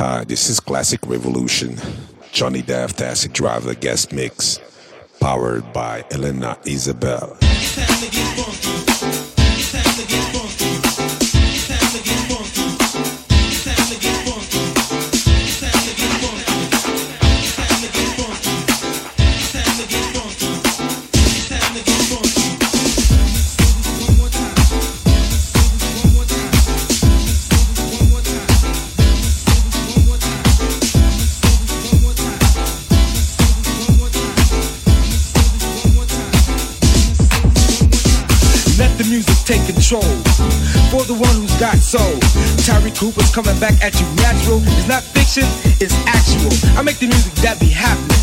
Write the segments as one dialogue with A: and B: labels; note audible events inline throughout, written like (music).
A: Hi, this is Classic Raveolution. Johnny Def Acid Driver guest mix, powered by Elena Isabel.
B: Got soul. Tyree Cooper's coming back at you natural. It's not fiction, it's actual. I make the music that be happening.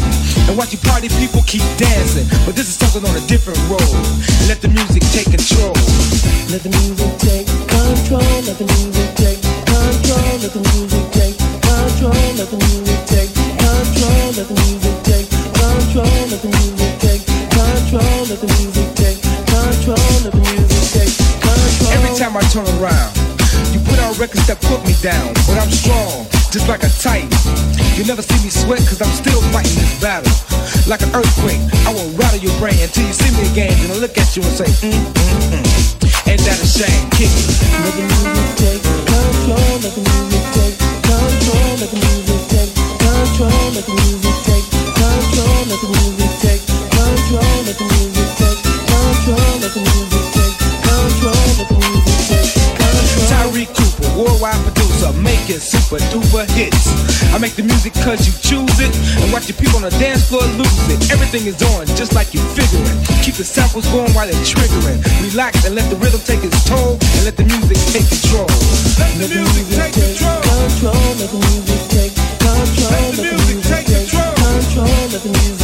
B: And watch you party people keep dancing. But this is something on a different road. Let the music take control.
C: Let the music take control. Let the music take control. Let the music take control. Let the music take control. Let the music take control. Let the music take control. Let the music take control. Let the music take
B: Every time I turn around, you put out records that put me down. But I'm strong, just like a titan. You never see me sweat, cause I'm still fighting this battle. Like an earthquake, I will rattle your brain until you see me again. Then I look at you and say, mm, mm, mm. Ain't that a shame? Kick it.
C: Let the music take control, let the music take control, let the music take control, let the music take control, let the music take control, let the music take control, let the music
B: Tyree Cooper, worldwide producer, making super duper hits. I make the music cause you choose it, and watch your people on the dance floor lose it. Everything is on, just like you're figuring. Keep the samples going while they're triggering. Relax and let the rhythm take its toll, and let the music take control.
D: Let the music take control.
C: Control, let the music take control.
D: Let the music take control.
C: Control, let the music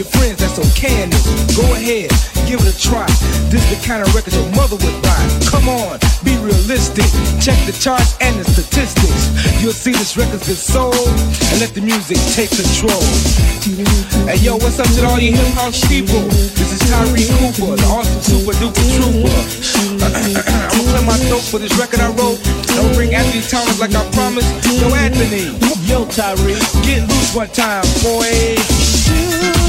B: your friends that's so this. Go ahead, give it a try. This is the kind of record your mother would buy. Come on, be realistic. Check the charts and the statistics. You'll see this record's been sold, and let the music take control. Hey yo, what's up to all you hip hop people? This is Tyree Cooper, the awesome super duper trooper. (clears throat) I'ma clear my throat for this record I wrote. I'ma bring Anthony Thomas like I promised. Yo, Anthony.
C: Yo, Tyree.
B: Get loose one time, boy.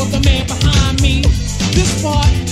E: With the man behind me. This part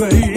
E: Break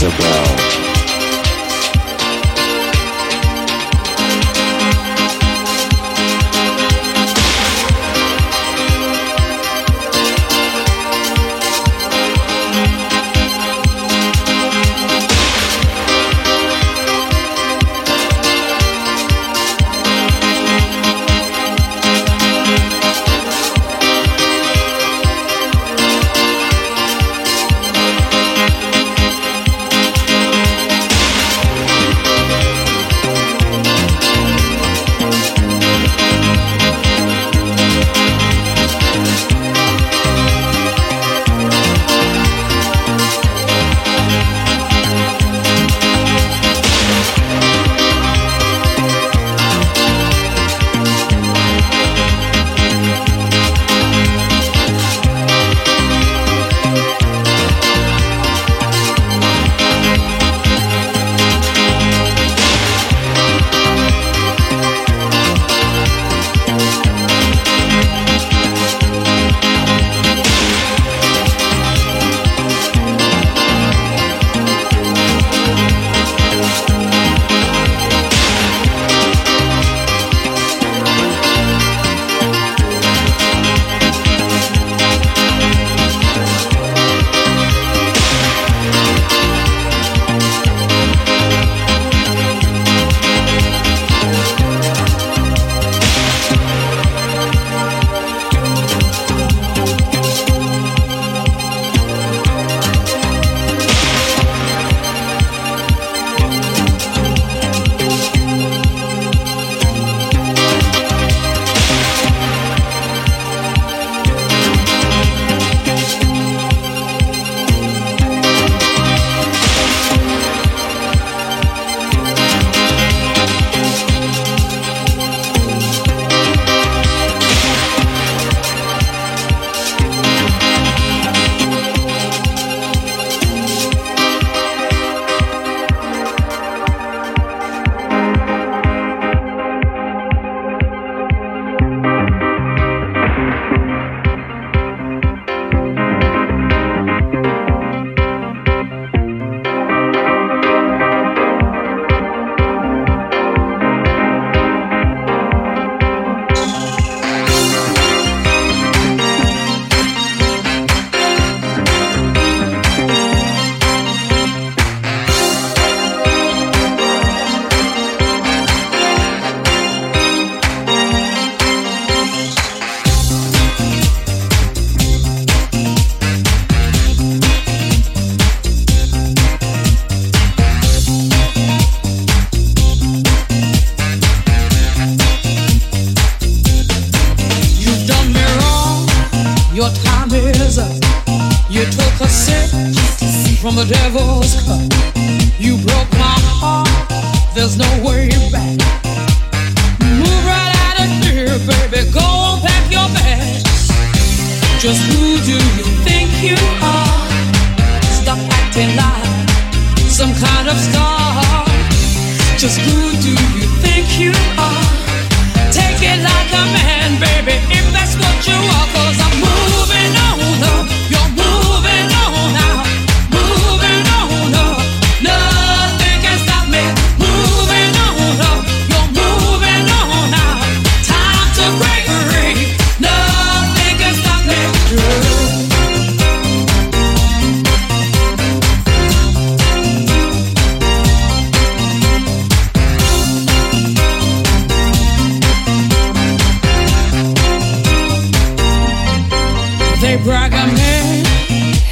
A: Isabel.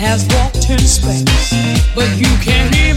F: Has walked in space, but you can't even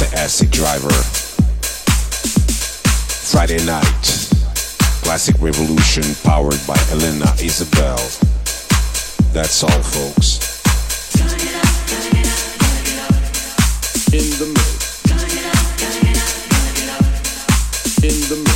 A: the Acid Driver. Friday night, Classic Raveolution powered by Elena Isabel. That's all, folks.
G: In the mood. In the mood.